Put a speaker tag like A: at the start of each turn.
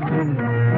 A: You.